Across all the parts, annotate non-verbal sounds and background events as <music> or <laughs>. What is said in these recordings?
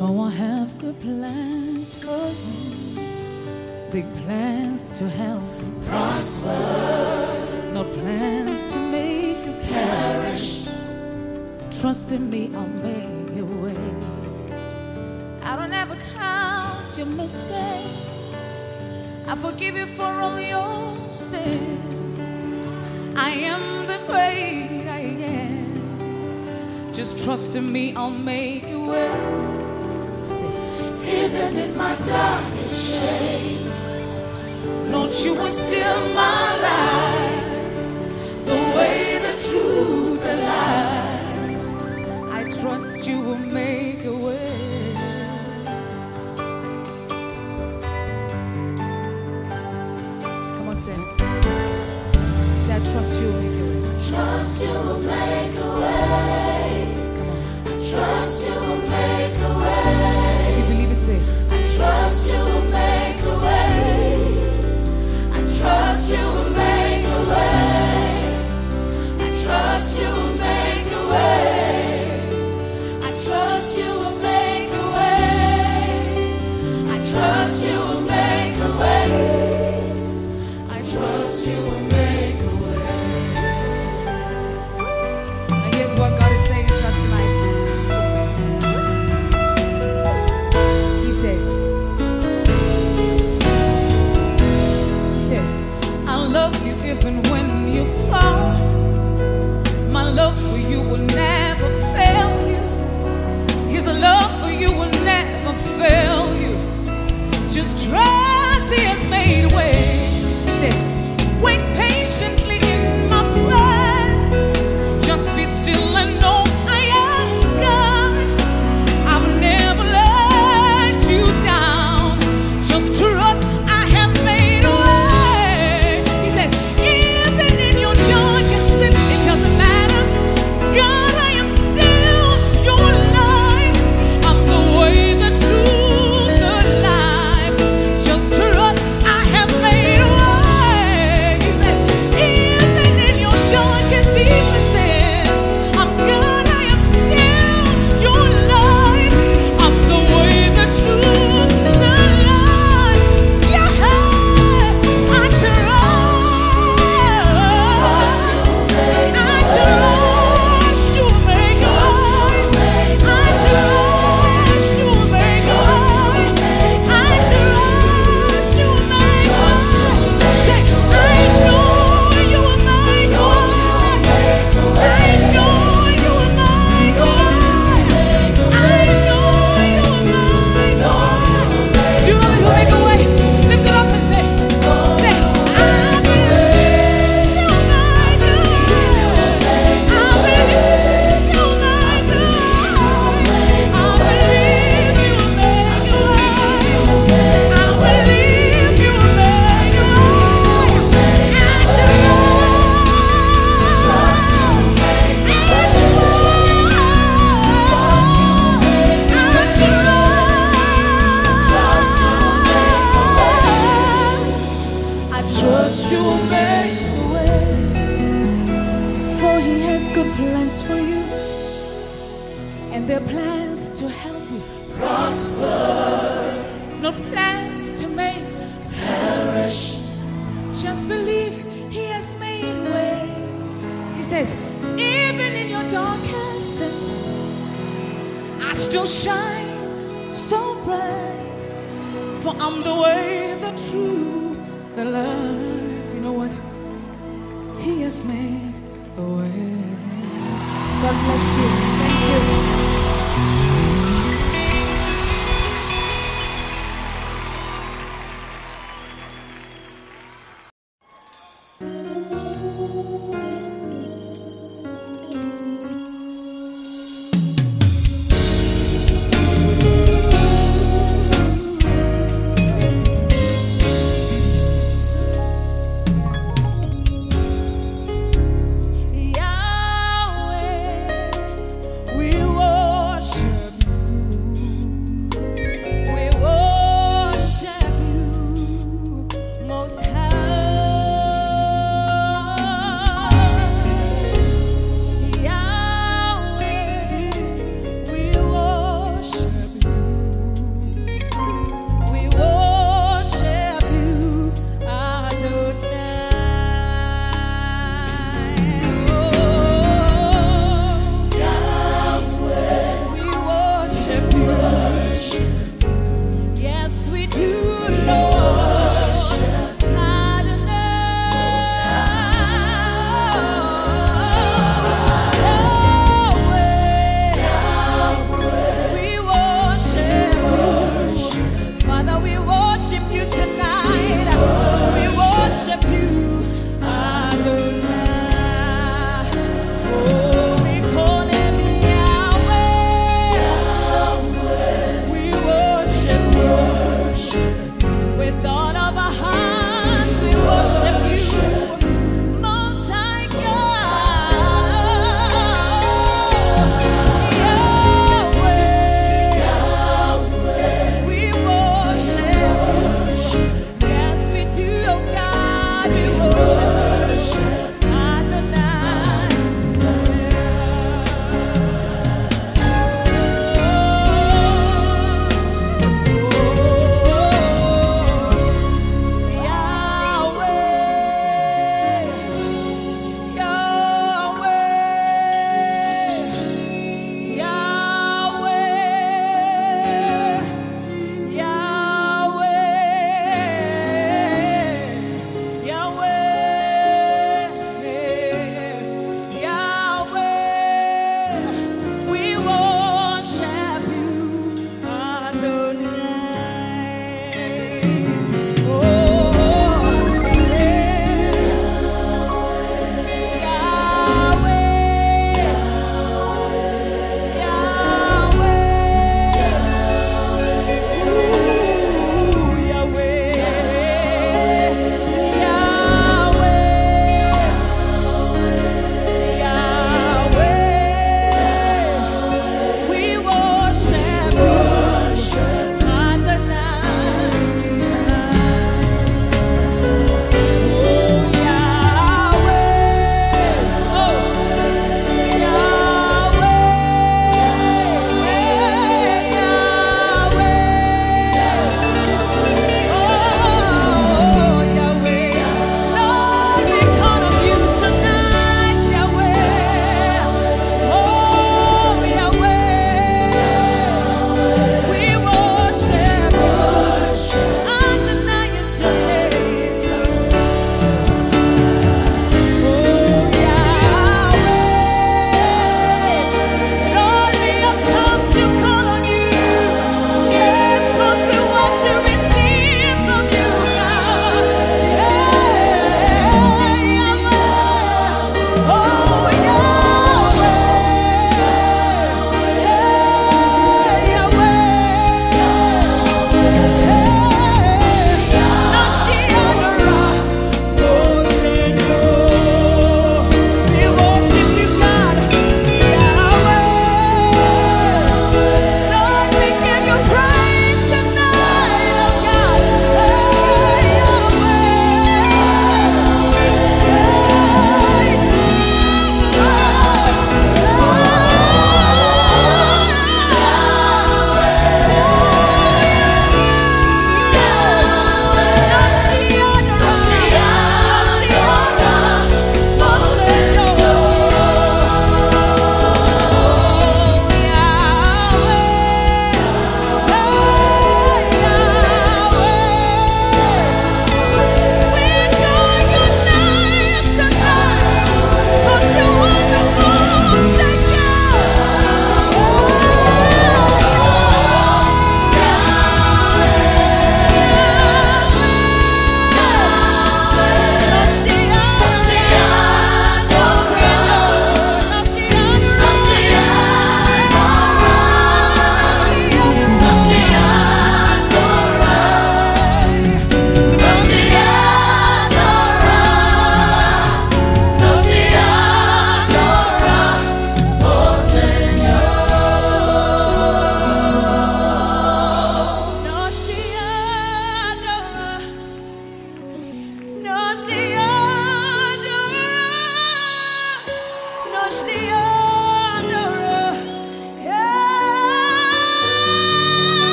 For I have good plans for you, big plans to help you prosper, No plans to make you perish. Trust in me, I'll make a way. I don't ever count your mistakes. I forgive you for all your sins. I am the great I am. Just trust in me, I'll make it well. Even in my darkest shade, Lord, you were still my light. The way, the truth, the light. has good plans for you, and there are plans to help you prosper. No plans to make perish. Just believe He has made way. He says, even in your darkest sense, I still shine so bright. For I'm the way, the truth, the life. You know what? He has made away. God bless you. Thank you.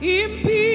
impilo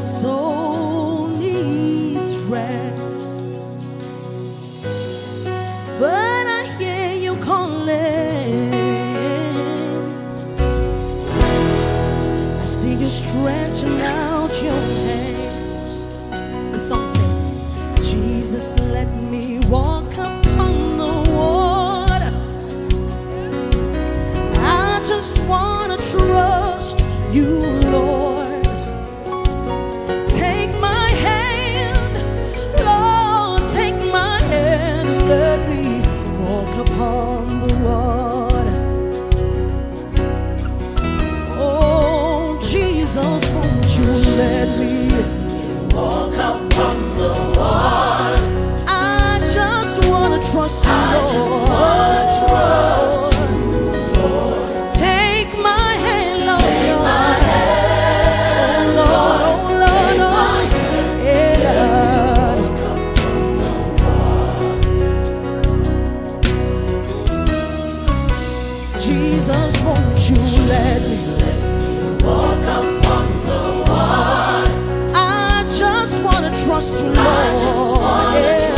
soul you, Lord. yeah.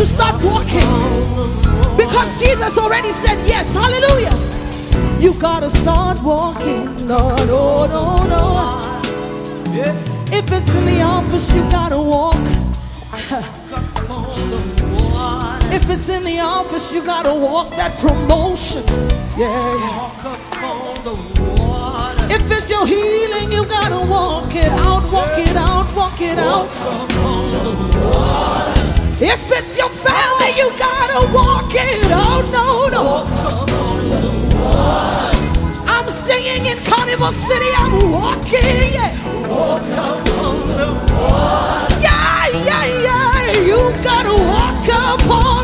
To start walking. Because Jesus already said yes. Hallelujah. You gotta start walking. No, no, oh, no, no. If it's in the office, you gotta walk. <laughs> If it's in the office, you gotta walk that promotion. Yeah, yeah. If it's your healing, you gotta walk it out, walk it out, walk it out. If it's your family, you gotta walk it Oh No, no. I'm singing in Carnival City, I'm walking. Yeah, yeah, yeah. yeah. You gotta walk upon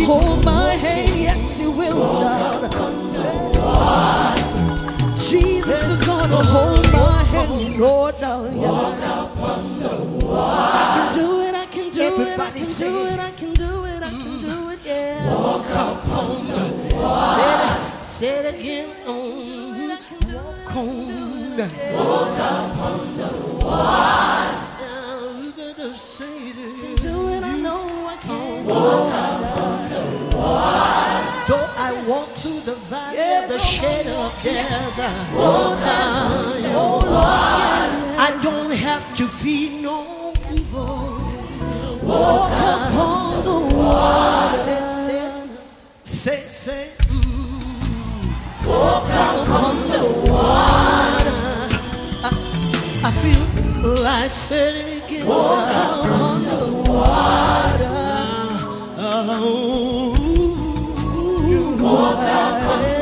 hand. is gonna Keep- hold my hand. Yes, He will. Lord. Jesus is gonna hold my hand. Lord, now, yeah. I can do it. I can do it. I can do it. I can do it. I can do it. Yeah. Say it, say it again. Mm, I can do it. Walk on. Valley of the shadow of death, uh, I don't have to fear no evil. Walk upon the water. Say, say, say, say. I feel like it again. Upon the water. Oh, I love the Lord, He heard my